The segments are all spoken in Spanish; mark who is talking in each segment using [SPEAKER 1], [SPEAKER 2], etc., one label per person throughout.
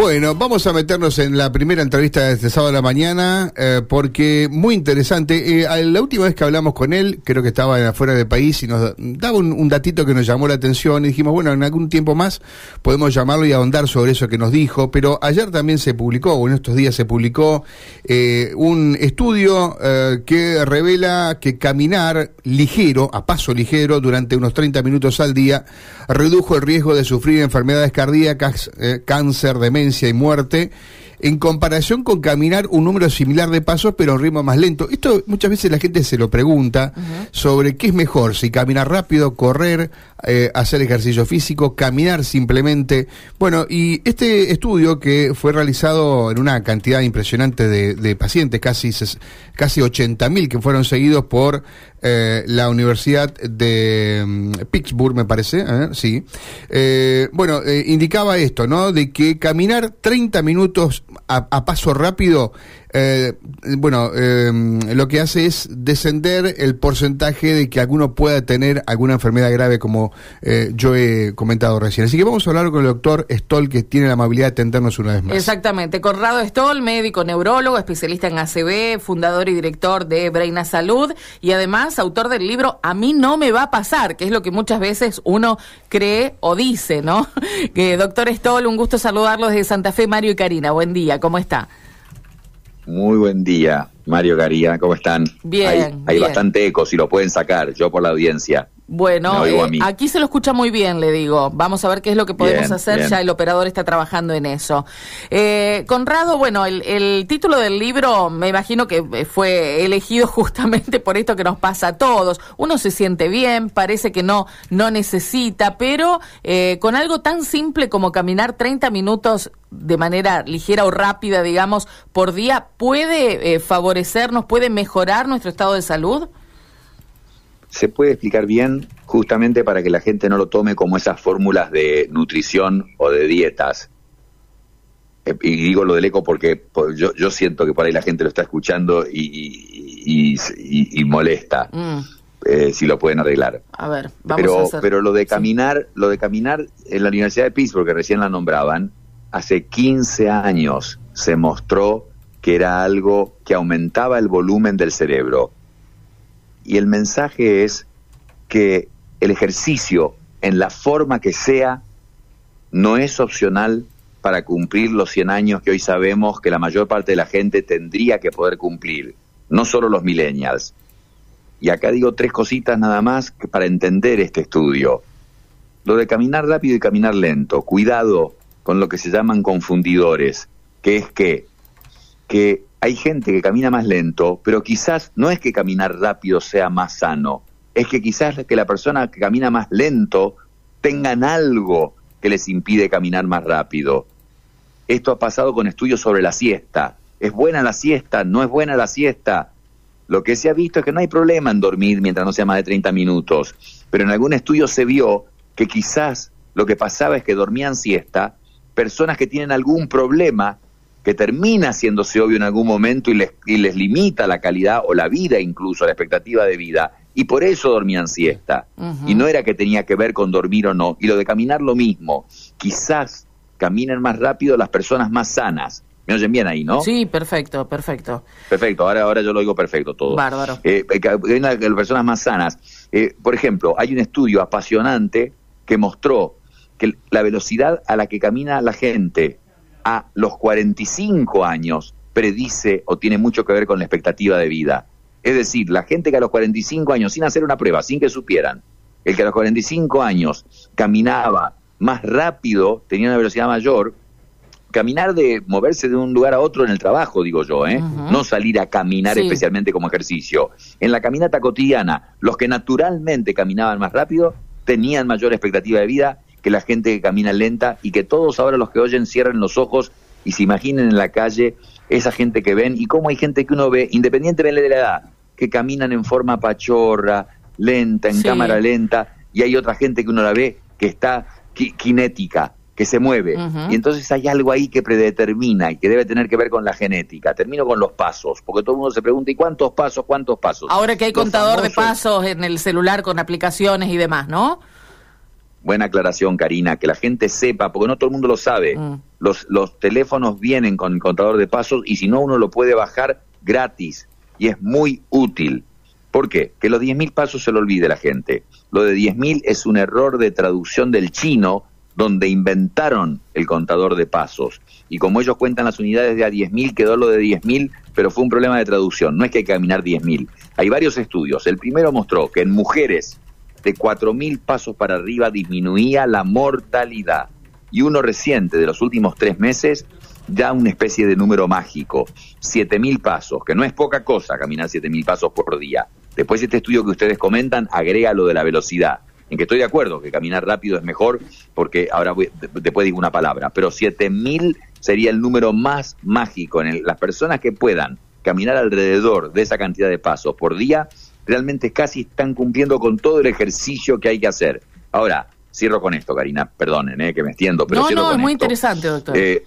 [SPEAKER 1] Bueno, vamos a meternos en la primera entrevista de este sábado de la mañana, eh, porque muy interesante. Eh, la última vez que hablamos con él, creo que estaba afuera del país y nos daba un, datito que nos llamó la atención y dijimos, bueno, en algún tiempo más podemos llamarlo y ahondar sobre eso que nos dijo. Pero ayer también se publicó, o en estos días se publicó, eh, un estudio que revela que caminar ligero, a paso ligero, durante unos 30 minutos al día, redujo el riesgo de sufrir enfermedades cardíacas, cáncer, demencia, y muerte en comparación con caminar un número similar de pasos pero a un ritmo más lento. Esto muchas veces la gente se lo pregunta sobre qué es mejor, si caminar rápido, correr, eh, hacer ejercicio físico, caminar simplemente. Bueno, y este estudio que fue realizado en una cantidad impresionante de, pacientes, casi, casi 80.000 que fueron seguidos por eh, la Universidad de mm, Pittsburgh, me parece, ¿eh? sí. bueno, indicaba esto, ¿no? De que caminar 30 minutos a, paso rápido, eh, bueno, eh, lo que hace es descender el porcentaje de que alguno pueda tener alguna enfermedad grave, como eh, yo he comentado recién. Así que vamos a hablar con el doctor Stoll, que tiene la amabilidad de atendernos una vez más.
[SPEAKER 2] Exactamente. Conrado Stoll, médico neurólogo, especialista en ACB, fundador y director de Breina Salud y además autor del libro A mí no me va a pasar, que es lo que muchas veces uno cree o dice, ¿no? que doctor Stoll, un gusto saludarlo desde Santa Fe, Mario y Karina. Buen día, ¿cómo está?
[SPEAKER 3] Muy buen día, Mario Garía, ¿cómo están?
[SPEAKER 2] Bien.
[SPEAKER 3] Hay, bastante eco, si lo pueden sacar, yo por la audiencia.
[SPEAKER 2] Bueno, eh, aquí se lo escucha muy bien, le digo. Vamos a ver qué es lo que podemos hacer. Ya el operador está trabajando en eso. Eh, Conrado, bueno, el, título del libro me imagino que eh, fue elegido justamente por esto que nos pasa a todos. Uno se siente bien, parece que no, no necesita, pero con algo tan simple como caminar 30 minutos de manera ligera o rápida, digamos, por día, ¿puede favorecernos, puede mejorar nuestro estado de salud?
[SPEAKER 3] Se puede explicar bien justamente para que la gente no lo tome como esas fórmulas de nutrición o de dietas. Eh, y digo lo del eco porque yo, yo siento que por ahí la gente lo está escuchando y, y, molesta. Mm. Eh, si lo pueden arreglar.
[SPEAKER 2] A ver,
[SPEAKER 3] vamos pero, a hacer. Pero lo de caminar, lo de caminar en la Universidad de Pittsburgh, que recién la nombraban, hace 15 años se mostró que era algo que aumentaba el volumen del cerebro y el mensaje es que el ejercicio, en la forma que sea, no es opcional para cumplir los 100 años que hoy sabemos que la mayor parte de la gente tendría que poder cumplir, no solo los millennials. Y acá digo tres cositas nada más para entender este estudio. Lo de caminar rápido y caminar lento, cuidado con lo que se llaman confundidores, que es que, que hay gente que camina más lento, pero quizás no es que caminar rápido sea más sano, es que quizás que la persona que camina más lento tengan algo que les impide caminar más rápido. Esto ha pasado con estudios sobre la siesta. ¿Es buena la siesta? ¿No es buena la siesta? Lo que se ha visto es que no hay problema en dormir mientras no sea más de 30 minutos, pero en algún estudio se vio que quizás lo que pasaba es que dormían siesta personas que tienen algún problema que termina haciéndose obvio en algún momento y les, y les limita la calidad o la vida incluso, la expectativa de vida, y por eso dormían siesta. Y no era que tenía que ver con dormir o no. Y lo de caminar lo mismo. Quizás caminen más rápido las personas más sanas. ¿Me oyen bien ahí, no?
[SPEAKER 2] Sí, perfecto, perfecto.
[SPEAKER 3] Perfecto, ahora, ahora yo lo digo perfecto todo.
[SPEAKER 2] Bárbaro.
[SPEAKER 3] Eh, eh las personas más sanas. Eh, por ejemplo, hay un estudio apasionante que mostró que la velocidad a la que camina la gente a los 45 años predice o tiene mucho que ver con la expectativa de vida. Es decir, la gente que a los 45 años, sin hacer una prueba, sin que supieran, el que a los 45 años caminaba más rápido, tenía una velocidad mayor, caminar de moverse de un lugar a otro en el trabajo, digo yo, ¿eh? no salir a caminar especialmente como ejercicio. En la caminata cotidiana, los que naturalmente caminaban más rápido tenían mayor expectativa de vida que la gente que camina lenta y que todos ahora los que oyen cierren los ojos y se imaginen en la calle esa gente que ven y cómo hay gente que uno ve, independientemente de la edad, que caminan en forma pachorra, lenta, en cámara lenta, y hay otra gente que uno la ve que está cinética, que se mueve. Y entonces hay algo ahí que predetermina y que debe tener que ver con la genética. Termino con los pasos, porque todo el mundo se pregunta, ¿y cuántos pasos, cuántos pasos?
[SPEAKER 2] Ahora que hay contador de pasos en el celular con aplicaciones y demás, ¿no?
[SPEAKER 3] Buena aclaración, Karina, que la gente sepa, porque no todo el mundo lo sabe. Mm. Los, los teléfonos vienen con el contador de pasos y si no, uno lo puede bajar gratis y es muy útil. ¿Por qué? Que los 10.000 pasos se lo olvide la gente. Lo de 10.000 es un error de traducción del chino donde inventaron el contador de pasos. Y como ellos cuentan las unidades de a 10.000, quedó lo de 10.000, pero fue un problema de traducción. No es que hay que caminar 10.000. Hay varios estudios. El primero mostró que en mujeres de 4.000 pasos para arriba disminuía la mortalidad. Y uno reciente de los últimos tres meses, ya una especie de número mágico, 7.000 pasos, que no es poca cosa caminar 7.000 pasos por día. Después este estudio que ustedes comentan agrega lo de la velocidad, en que estoy de acuerdo que caminar rápido es mejor, porque ahora después digo una palabra, pero 7.000 sería el número más mágico en las personas que puedan caminar alrededor de esa cantidad de pasos por día realmente casi están cumpliendo con todo el ejercicio que hay que hacer. Ahora, cierro con esto, Karina, perdonen eh, que me extiendo, pero...
[SPEAKER 2] No,
[SPEAKER 3] no,
[SPEAKER 2] es muy interesante, doctor. Eh,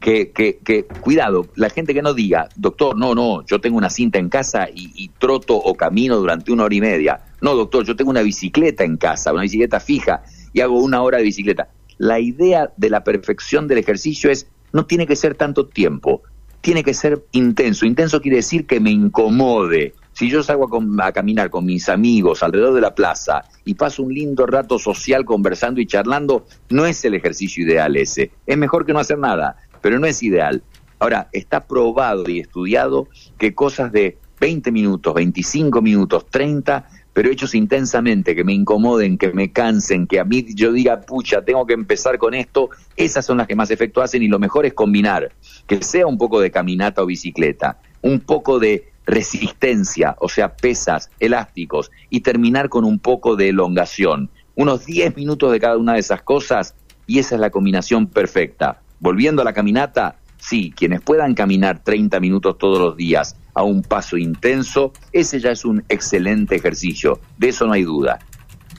[SPEAKER 3] que, que, que, cuidado, la gente que no diga, doctor, no, no, yo tengo una cinta en casa y, y, troto o camino durante una hora y media. No, doctor, yo tengo una bicicleta en casa, una bicicleta fija y hago una hora de bicicleta. La idea de la perfección del ejercicio es, no tiene que ser tanto tiempo, tiene que ser intenso. Intenso quiere decir que me incomode, si yo salgo a, caminar con mis amigos alrededor de la plaza y paso un lindo rato social conversando y charlando, no es el ejercicio ideal ese. Es mejor que no hacer nada, pero no es ideal. Ahora, está probado y estudiado que cosas de 20 minutos, 25 minutos, 30, pero hechos intensamente, que me incomoden, que me cansen, que a mí yo diga, pucha, tengo que empezar con esto, esas son las que más efecto hacen y lo mejor es combinar, que sea un poco de caminata o bicicleta, un poco de resistencia, o sea, pesas, elásticos, y terminar con un poco de elongación. Unos 10 minutos de cada una de esas cosas y esa es la combinación perfecta. Volviendo a la caminata, sí, quienes puedan caminar 30 minutos todos los días a un paso intenso, ese ya es un excelente ejercicio, de eso no hay duda.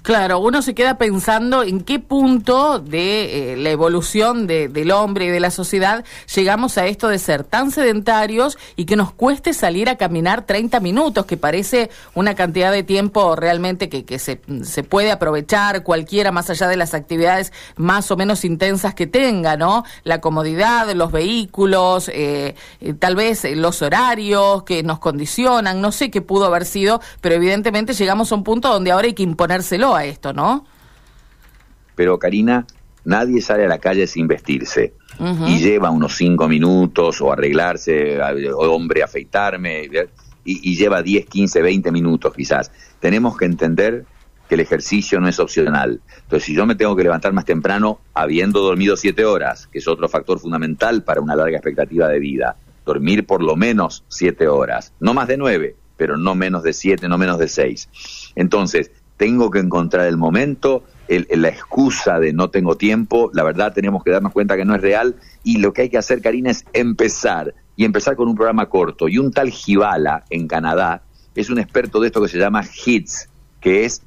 [SPEAKER 2] Claro, uno se queda pensando en qué punto de eh, la evolución del hombre y de la sociedad llegamos a esto de ser tan sedentarios y que nos cueste salir a caminar 30 minutos, que parece una cantidad de tiempo realmente que, que se, se, puede aprovechar cualquiera más allá de las actividades más o menos intensas que tenga, ¿no? La comodidad, los vehículos, eh, eh, tal vez los horarios que nos condicionan, no sé qué pudo haber sido, pero evidentemente llegamos a un punto donde ahora hay que imponérselo esto, ¿no?
[SPEAKER 3] Pero Karina, nadie sale a la calle sin vestirse. Y lleva unos cinco minutos o arreglarse, hombre, afeitarme, y, lleva 10, 15, 20 minutos quizás. Tenemos que entender que el ejercicio no es opcional. Entonces, si yo me tengo que levantar más temprano, habiendo dormido siete horas, que es otro factor fundamental para una larga expectativa de vida, dormir por lo menos siete horas, no más de nueve, pero no menos de siete, no menos de seis. Entonces, tengo que encontrar el momento, la excusa de no tengo tiempo, la verdad tenemos que darnos cuenta que no es real y lo que hay que hacer, Karina, es empezar y empezar con un programa corto. Y un tal Jibala en Canadá es un experto de esto que se llama HITS, que es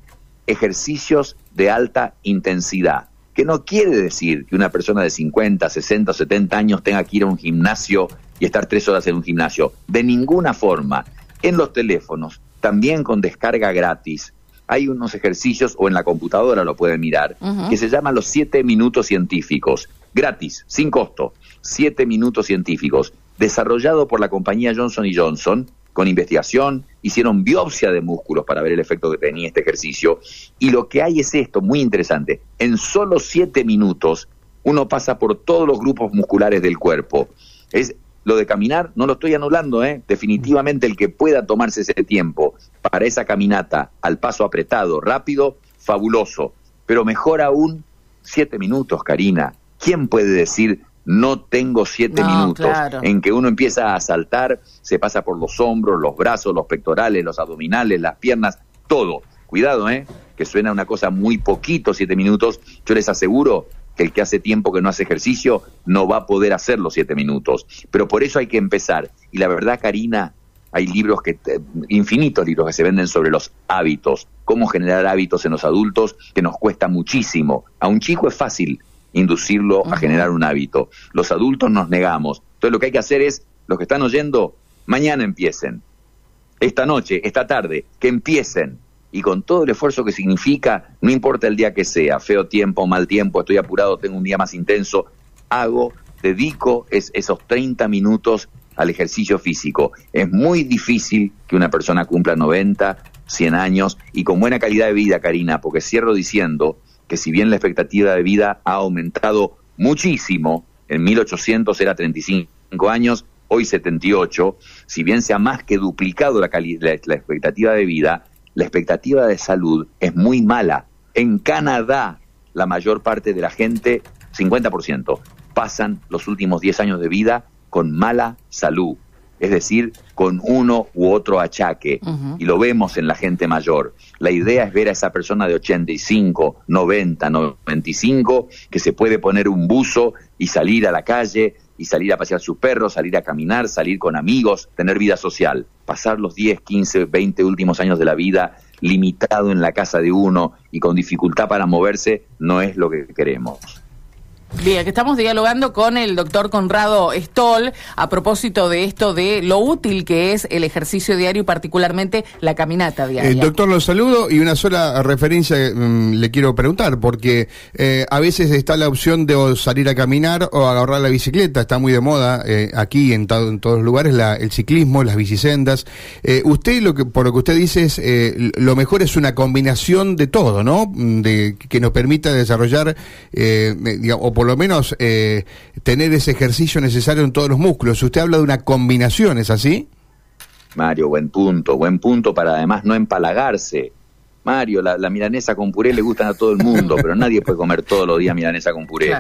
[SPEAKER 3] ejercicios de alta intensidad, que no quiere decir que una persona de 50, 60 o 70 años tenga que ir a un gimnasio y estar tres horas en un gimnasio. De ninguna forma. En los teléfonos, también con descarga gratis, hay unos ejercicios, o en la computadora lo pueden mirar, que se llaman los siete minutos científicos, gratis, sin costo, siete minutos científicos, desarrollado por la compañía Johnson Johnson, con investigación, hicieron biopsia de músculos para ver el efecto que tenía este ejercicio, y lo que hay es esto, muy interesante, en solo siete minutos uno pasa por todos los grupos musculares del cuerpo. Es lo de caminar no lo estoy anulando, ¿eh? Definitivamente el que pueda tomarse ese tiempo para esa caminata al paso apretado, rápido, fabuloso. Pero mejor aún, siete minutos, Karina. ¿Quién puede decir no tengo siete minutos en que uno empieza a saltar, se pasa por los hombros, los brazos, los pectorales, los abdominales, las piernas, todo. Cuidado, ¿eh? Que suena una cosa muy poquito, siete minutos. Yo les aseguro el que hace tiempo que no hace ejercicio no va a poder hacer los siete minutos. Pero por eso hay que empezar. Y la verdad, Karina, hay libros que, infinitos libros que se venden sobre los hábitos, cómo generar hábitos en los adultos, que nos cuesta muchísimo. A un chico es fácil inducirlo a generar un hábito. Los adultos nos negamos. Entonces lo que hay que hacer es, los que están oyendo, mañana empiecen. Esta noche, esta tarde, que empiecen y con todo el esfuerzo que significa, no importa el día que sea, feo tiempo, mal tiempo, estoy apurado, tengo un día más intenso, hago, dedico esos 30 minutos al ejercicio físico. Es muy difícil que una persona cumpla 90, 100 años y con buena calidad de vida, Karina, porque cierro diciendo que si bien la expectativa de vida ha aumentado muchísimo, en 1800 era 35 años, hoy 78, si bien se ha más que duplicado la, la expectativa de vida, la expectativa de salud es muy mala. En Canadá, la mayor parte de la gente, 50%, pasan los últimos 10 años de vida con mala salud, es decir, con uno u otro achaque. Y lo vemos en la gente mayor. La idea es ver a esa persona de 85, 90, 95, que se puede poner un buzo y salir a la calle y salir a pasear sus perros, salir a caminar, salir con amigos, tener vida social. Pasar los 10, 15, 20 últimos años de la vida limitado en la casa de uno y con dificultad para moverse no es lo que queremos.
[SPEAKER 2] Bien, que estamos dialogando con el doctor Conrado Stoll a propósito de esto de lo útil que es el ejercicio diario y particularmente la caminata diaria.
[SPEAKER 1] El doctor, lo saludo y una sola referencia mm, le quiero preguntar, porque eh, a veces está la opción de salir a caminar o agarrar la bicicleta, está muy de moda eh, aquí en, todos los lugares la, el ciclismo, las bicisendas. Eh, usted, lo que, por lo que usted dice, es lo mejor es una combinación de todo, ¿no? De, que nos permita desarrollar, digamos, por lo menos eh, tener ese ejercicio necesario en todos los músculos. Usted habla de una combinación, ¿es así?
[SPEAKER 3] Mario, buen punto, buen punto para además no empalagarse. Mario, la, milanesa con puré le gustan a todo el mundo, pero nadie puede comer todos los días milanesa con puré.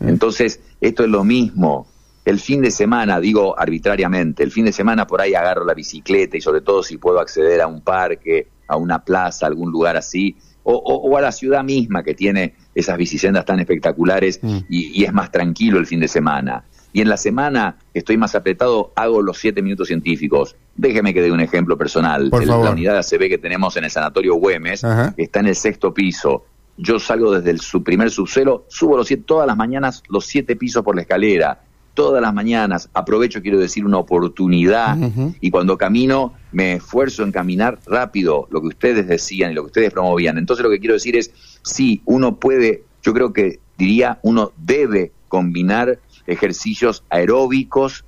[SPEAKER 3] Entonces, esto es lo mismo. El fin de semana, digo arbitrariamente, el fin de semana por ahí agarro la bicicleta y sobre todo si puedo acceder a un parque, a una plaza, a algún lugar así, o, a la ciudad misma que tiene esas bicisendas tan espectaculares mm. y, es más tranquilo el fin de semana. Y en la semana estoy más apretado, hago los siete minutos científicos. Déjeme que dé un ejemplo personal.
[SPEAKER 1] Por
[SPEAKER 3] La unidad de ACB que tenemos en el Sanatorio Güemes está en el sexto piso. Yo salgo desde el su primer subsuelo, subo los siete, todas las mañanas los siete pisos por la escalera todas las mañanas, aprovecho, quiero decir, una oportunidad y cuando camino me esfuerzo en caminar rápido, lo que ustedes decían y lo que ustedes promovían. Entonces lo que quiero decir es, sí, uno puede, yo creo que diría, uno debe combinar ejercicios aeróbicos,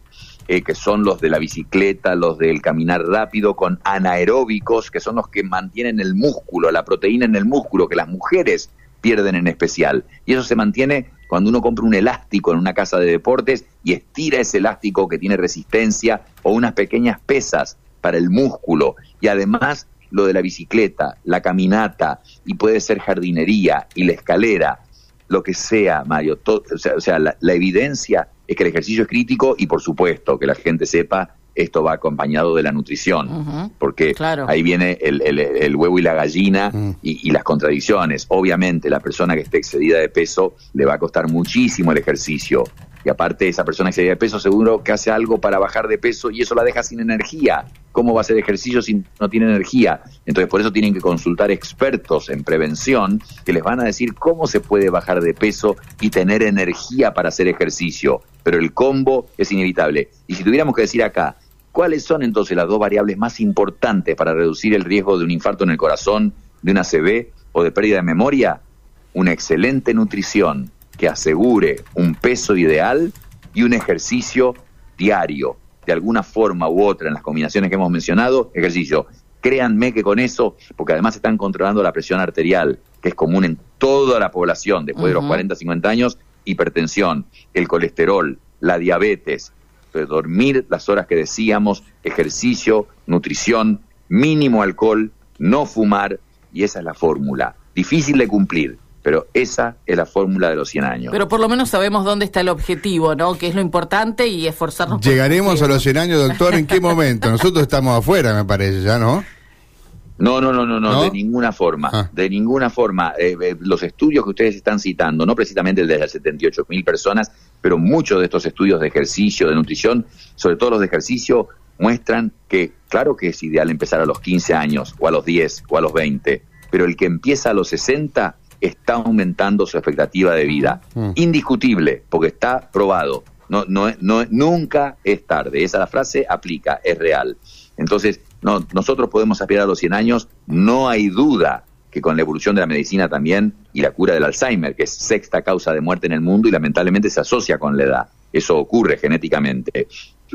[SPEAKER 3] eh, que son los de la bicicleta, los del caminar rápido, con anaeróbicos, que son los que mantienen el músculo, la proteína en el músculo, que las mujeres pierden en especial. Y eso se mantiene cuando uno compra un elástico en una casa de deportes y estira ese elástico que tiene resistencia o unas pequeñas pesas para el músculo y además lo de la bicicleta, la caminata y puede ser jardinería y la escalera, lo que sea, Mario. o sea, la, evidencia es que el ejercicio es crítico y por supuesto que la gente sepa esto va acompañado de la nutrición, porque ahí viene el, huevo y la gallina mm. y, las contradicciones. Obviamente, la persona que esté excedida de peso le va a costar muchísimo el ejercicio. Y aparte, esa persona excedida de peso seguro que hace algo para bajar de peso y eso la deja sin energía. ¿Cómo va a hacer ejercicio si no tiene energía? Entonces, por eso tienen que consultar expertos en prevención que les van a decir cómo se puede bajar de peso y tener energía para hacer ejercicio. Pero el combo es inevitable. Y si tuviéramos que decir acá, ¿Cuáles son entonces las dos variables más importantes para reducir el riesgo de un infarto en el corazón, de una CB o de pérdida de memoria? Una excelente nutrición que asegure un peso ideal y un ejercicio diario, de alguna forma u otra, en las combinaciones que hemos mencionado, ejercicio. Créanme que con eso, porque además están controlando la presión arterial, que es común en toda la población después de los 40, 50 años, hipertensión, el colesterol, la diabetes, dormir las horas que decíamos, ejercicio, nutrición, mínimo alcohol, no fumar, y esa es la fórmula. Difícil de cumplir, pero esa es la fórmula de los 100 años.
[SPEAKER 2] Pero por lo menos sabemos dónde está el objetivo, ¿no? Que es lo importante y esforzarnos.
[SPEAKER 1] Llegaremos a los 100 años, doctor, ¿en qué momento? Nosotros estamos afuera, me parece, ¿ya no?
[SPEAKER 3] No, no, no, no, no, de ninguna forma, ah. de ninguna forma. Eh, eh, los estudios que ustedes están citando, no precisamente el de las 78 mil personas, pero muchos de estos estudios de ejercicio, de nutrición, sobre todo los de ejercicio, muestran que, claro que es ideal empezar a los 15 años, o a los 10, o a los 20, pero el que empieza a los 60 está aumentando su expectativa de vida. Mm. Indiscutible, porque está probado. No, no, no, nunca es tarde. Esa la frase aplica, es real. Entonces, no, nosotros podemos aspirar a los 100 años No hay duda que con la evolución de la medicina también y la cura del Alzheimer, que es sexta causa de muerte en el mundo y lamentablemente se asocia con la edad. Eso ocurre genéticamente.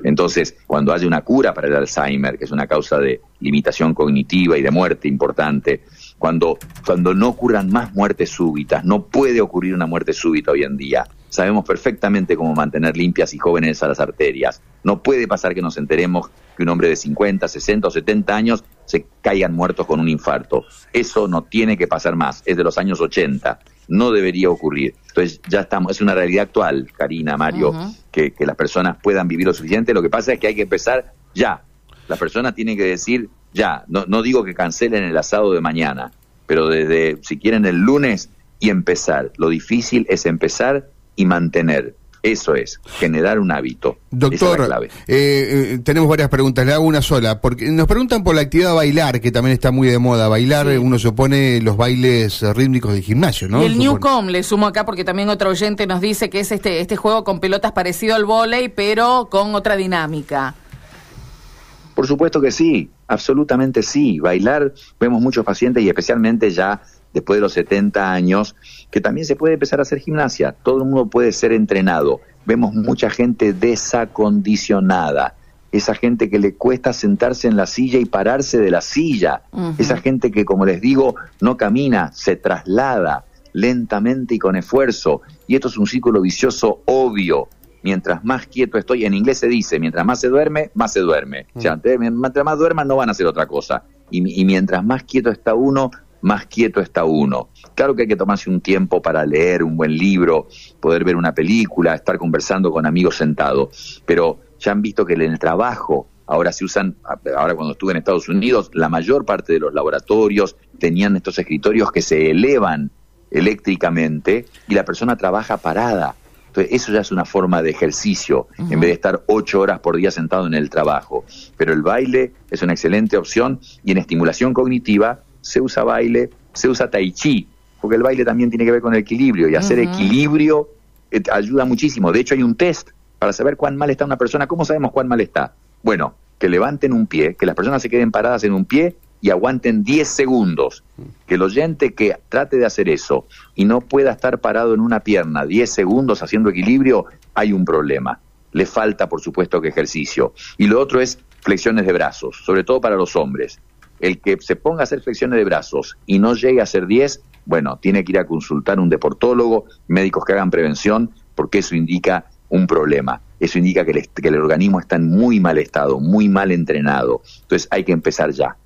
[SPEAKER 3] Entonces, cuando haya una cura para el Alzheimer, que es una causa de limitación cognitiva y de muerte importante, cuando, cuando no ocurran más muertes súbitas, no puede ocurrir una muerte súbita hoy en día. Sabemos perfectamente cómo mantener limpias y jóvenes a las arterias. No puede pasar que nos enteremos que un hombre de 50, 60 o 70 años se caigan muertos con un infarto. Eso no tiene que pasar más, es de los años 80, no debería ocurrir. Entonces ya estamos, es una realidad actual, Karina, Mario, que, las personas puedan vivir lo suficiente. Lo que pasa es que hay que empezar ya. La persona tiene que decir ya, no, no digo que cancelen el asado de mañana, pero desde, si quieren, el lunes y empezar. Lo difícil es empezar y mantener. Eso es, generar un hábito.
[SPEAKER 1] Doctor, eh, eh, tenemos varias preguntas, le hago una sola, porque nos preguntan por la actividad bailar, que también está muy de moda. Bailar, uno se pone los bailes rítmicos de gimnasio, ¿no?
[SPEAKER 2] Y el Newcom, le sumo acá porque también otro oyente nos dice que es este, este juego con pelotas parecido al vóley, pero con otra dinámica.
[SPEAKER 3] Por supuesto que sí, absolutamente sí. Bailar, vemos muchos pacientes y especialmente ya después de los 70 años, que también se puede empezar a hacer gimnasia. Todo el mundo puede ser entrenado. Vemos mucha gente desacondicionada. Esa gente que le cuesta sentarse en la silla y pararse de la silla. Esa gente que, como les digo, no camina, se traslada lentamente y con esfuerzo. Y esto es un círculo vicioso obvio. Mientras más quieto estoy, en inglés se dice, mientras más se duerme, más se duerme. O sea, mientras más duerman no van a hacer otra cosa. y mientras más quieto está uno, más quieto está uno. Claro que hay que tomarse un tiempo para leer un buen libro, poder ver una película, estar conversando con amigos sentados, pero ya han visto que en el trabajo ahora se usan, ahora cuando estuve en Estados Unidos, la mayor parte de los laboratorios tenían estos escritorios que se elevan eléctricamente y la persona trabaja parada. Entonces, eso ya es una forma de ejercicio, en vez de estar ocho horas por día sentado en el trabajo. Pero el baile es una excelente opción y en estimulación cognitiva se usa baile, se usa tai chi, porque el baile también tiene que ver con el equilibrio y hacer equilibrio eh, ayuda muchísimo. De hecho, hay un test para saber cuán mal está una persona. ¿Cómo sabemos cuán mal está? Bueno, que levanten un pie, que las personas se queden paradas en un pie y aguanten 10 segundos. Que el oyente que trate de hacer eso y no pueda estar parado en una pierna 10 segundos haciendo equilibrio, hay un problema. Le falta, por supuesto, que ejercicio. Y lo otro es flexiones de brazos, sobre todo para los hombres el que se ponga a hacer flexiones de brazos y no llegue a hacer 10, bueno, tiene que ir a consultar un deportólogo, médicos que hagan prevención, porque eso indica un problema. Eso indica que el, que el organismo está en muy mal estado, muy mal entrenado. Entonces hay que empezar ya.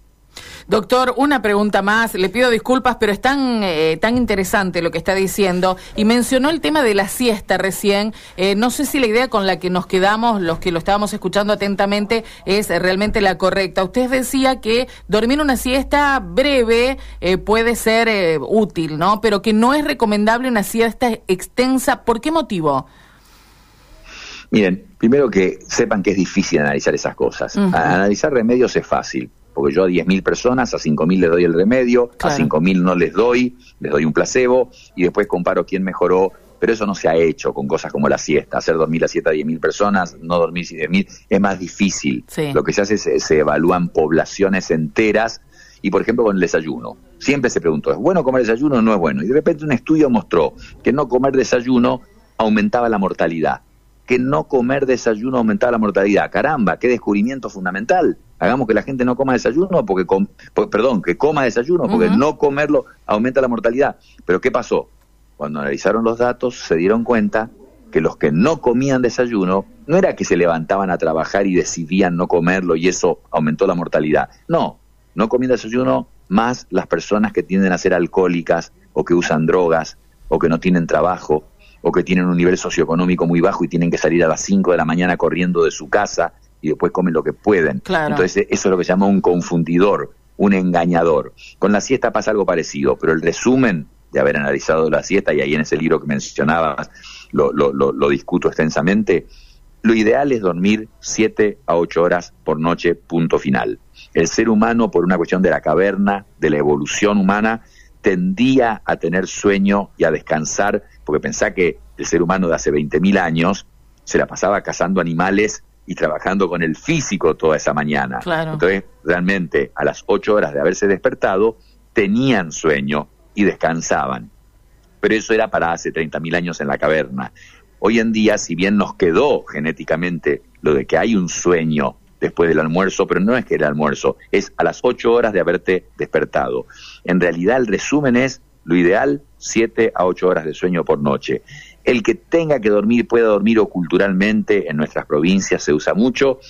[SPEAKER 2] Doctor, una pregunta más. Le pido disculpas, pero es tan, eh, tan interesante lo que está diciendo. Y mencionó el tema de la siesta recién. Eh, no sé si la idea con la que nos quedamos, los que lo estábamos escuchando atentamente, es realmente la correcta. Usted decía que dormir una siesta breve eh, puede ser útil, ¿no? Pero que no es recomendable una siesta extensa. ¿Por qué motivo?
[SPEAKER 3] Miren, primero que sepan que es difícil analizar esas cosas. Analizar remedios es fácil porque yo a 10.000 personas, a 5.000 les doy el remedio, a 5.000 no les doy, les doy un placebo y después comparo quién mejoró. Pero eso no se ha hecho con cosas como la siesta. Hacer dormir la siesta a 10.000 personas, no dormir 10.000, es más difícil. Lo que se hace es se evalúan poblaciones enteras y, por ejemplo, con el desayuno. Siempre se preguntó, ¿es bueno comer desayuno o no es bueno? Y de repente un estudio mostró que no comer desayuno aumentaba la mortalidad que no comer desayuno aumentaba la mortalidad. Caramba, qué descubrimiento fundamental. Hagamos que la gente no coma desayuno, porque, perdón, que coma desayuno, porque no comerlo aumenta la mortalidad. Pero ¿qué pasó? Cuando analizaron los datos se dieron cuenta que los que no comían desayuno no era que se levantaban a trabajar y decidían no comerlo y eso aumentó la mortalidad. No, no comían desayuno más las personas que tienden a ser alcohólicas o que usan drogas o que no tienen trabajo o que tienen un nivel socioeconómico muy bajo y tienen que salir a las 5 de la mañana corriendo de su casa y después comen lo que pueden. Entonces eso es lo que se llama un confundidor, un engañador. Con la siesta pasa algo parecido, pero el resumen de haber analizado la siesta, y ahí en ese libro que mencionabas lo, lo, lo, discuto extensamente, lo ideal es dormir 7 a 8 horas por noche, punto final. El ser humano, por una cuestión de la caverna, de la evolución humana, tendía a tener sueño y a descansar, porque pensá que el ser humano de hace 20.000 años se la pasaba cazando animales y trabajando con el físico toda esa mañana. Entonces, realmente, a las ocho horas de haberse despertado, tenían sueño y descansaban. Pero eso era para hace 30.000 años en la caverna. Hoy en día, si bien nos quedó genéticamente lo de que hay un sueño después del almuerzo, pero no es que era almuerzo, es a las ocho horas de haberte despertado. En realidad el resumen es lo ideal, siete a ocho horas de sueño por noche. El que tenga que dormir, pueda dormir o culturalmente, en nuestras provincias se usa mucho,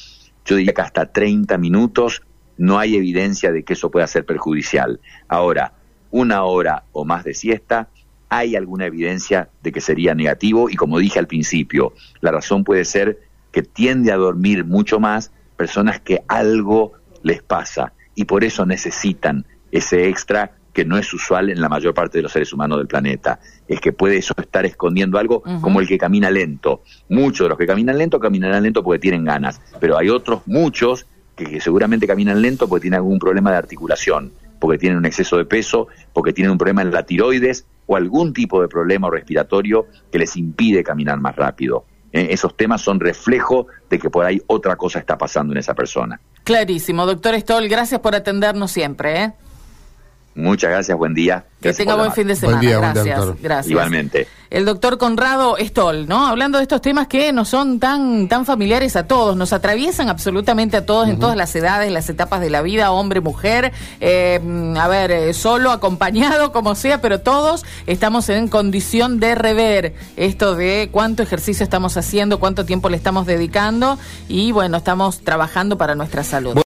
[SPEAKER 3] yo diría que hasta 30 minutos no hay evidencia de que eso pueda ser perjudicial. Ahora, una hora o más de siesta, hay alguna evidencia de que sería negativo y como dije al principio, la razón puede ser que tiende a dormir mucho más personas que algo les pasa y por eso necesitan ese extra que no es usual en la mayor parte de los seres humanos del planeta. Es que puede eso estar escondiendo algo como el que camina lento. Muchos de los que caminan lento caminarán lento porque tienen ganas, pero hay otros muchos que, seguramente caminan lento porque tienen algún problema de articulación, porque tienen un exceso de peso, porque tienen un problema en la tiroides o algún tipo de problema respiratorio que les impide caminar más rápido. Eh, esos temas son reflejo de que por ahí otra cosa está pasando en esa persona.
[SPEAKER 2] Clarísimo, doctor Stoll, gracias por atendernos siempre. ¿eh?
[SPEAKER 3] Muchas gracias, buen día.
[SPEAKER 2] Que tenga buen fin de semana. gracias, gracias.
[SPEAKER 3] Igualmente.
[SPEAKER 2] El doctor Conrado Stoll, ¿no? Hablando de estos temas que no son tan, tan familiares a todos, nos atraviesan absolutamente a todos en todas las edades, las etapas de la vida, hombre, mujer, eh, a ver, eh, solo, acompañado, como sea, pero todos estamos en condición de rever esto de cuánto ejercicio estamos haciendo, cuánto tiempo le estamos dedicando y bueno, estamos trabajando para nuestra salud.